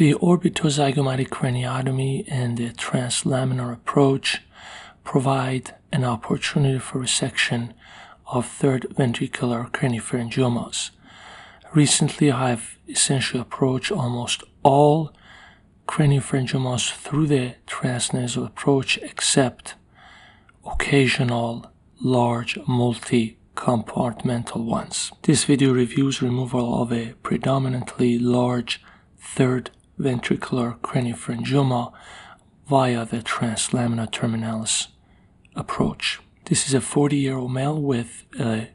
The orbitozygomatic craniotomy and the translaminar approach provide an opportunity for resection of third ventricular craniopharyngiomas. Recently, I have essentially approached almost all craniopharyngiomas through the transnasal approach except occasional large multi-compartmental ones. This video reviews removal of a predominantly large third ventricular craniopharyngioma via the translamina terminalis approach. This is a 40 year old male with a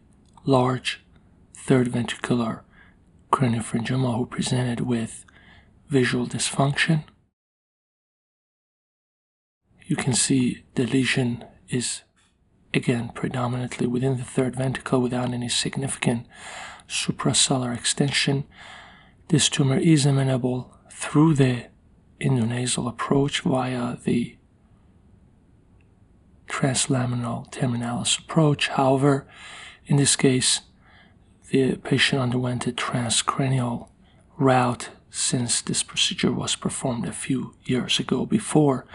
large third ventricular craniopharyngioma who presented with visual dysfunction. You can see the lesion is again predominantly within the third ventricle without any significant suprasellar extension. This tumor is amenable through the endonasal approach via the translamina terminalis approach. However, in this case, the patient underwent a transcranial route since this procedure was performed a few years ago before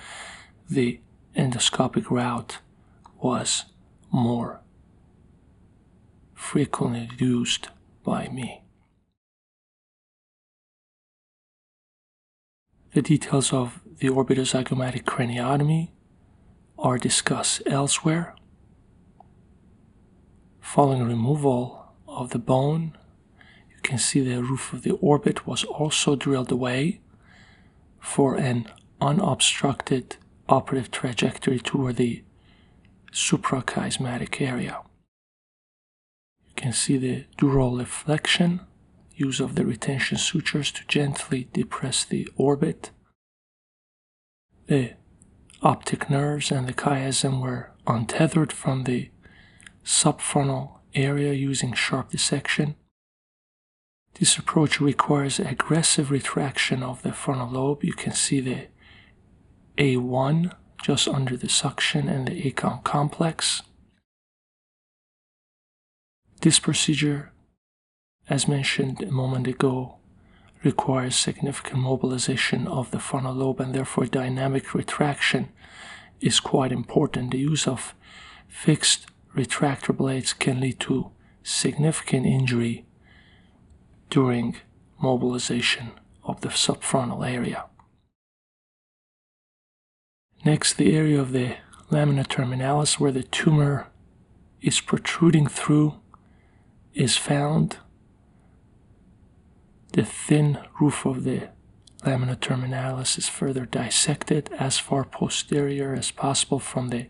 the endoscopic route was more frequently used by me. The details of the orbitozygomatic craniotomy are discussed elsewhere. Following removal of the bone, you can see the roof of the orbit was also drilled away for an unobstructed operative trajectory toward the suprachiasmatic area. You can see the dural deflection, use of the retention sutures to gently depress the orbit. The optic nerves and the chiasm were untethered from the subfrontal area using sharp dissection. This approach requires aggressive retraction of the frontal lobe. You can see the A1 just under the suction and the ACOM complex. This procedure, as mentioned a moment ago, requires significant mobilization of the frontal lobe and therefore dynamic retraction is quite important. The use of fixed retractor blades can lead to significant injury during mobilization of the subfrontal area. Next, the area of the lamina terminalis where the tumor is protruding through is found the thin roof of the lamina terminalis is further dissected as far posterior as possible from the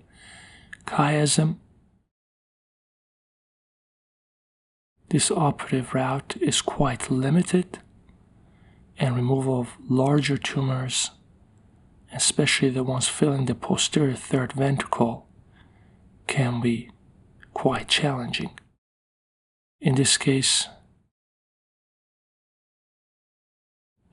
chiasm. This operative route is quite limited, and removal of larger tumors, especially the ones filling the posterior third ventricle, can be quite challenging. In this case,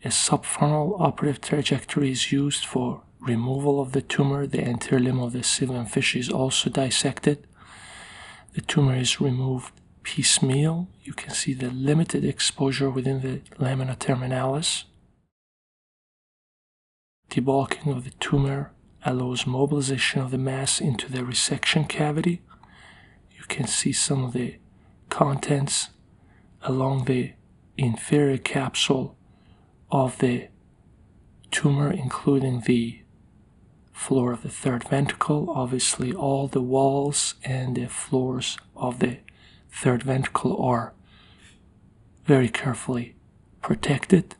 A subfrontal operative trajectory is used for removal of the tumor. The anterior limb of the Sylvian fissure is also dissected. The tumor is removed piecemeal. You can see the limited exposure within the lamina terminalis. Debulking of the tumor allows mobilization of the mass into the resection cavity. You can see some of the contents along the inferior capsule of the tumor, including the floor of the third ventricle. Obviously, all the walls and the floors of the third ventricle are very carefully protected.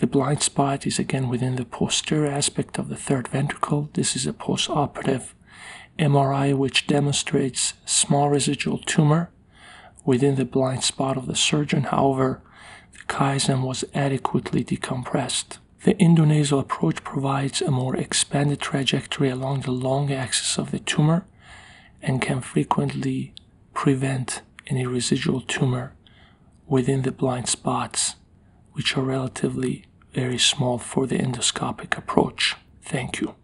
The blind spot is again within the posterior aspect of the third ventricle. This is a postoperative MRI which demonstrates small residual tumor within the blind spot of the surgeon. However, the chiasm was adequately decompressed. The endonasal approach provides a more expanded trajectory along the long axis of the tumor and can frequently prevent any residual tumor within the blind spots, which are relatively very small for the endoscopic approach. Thank you.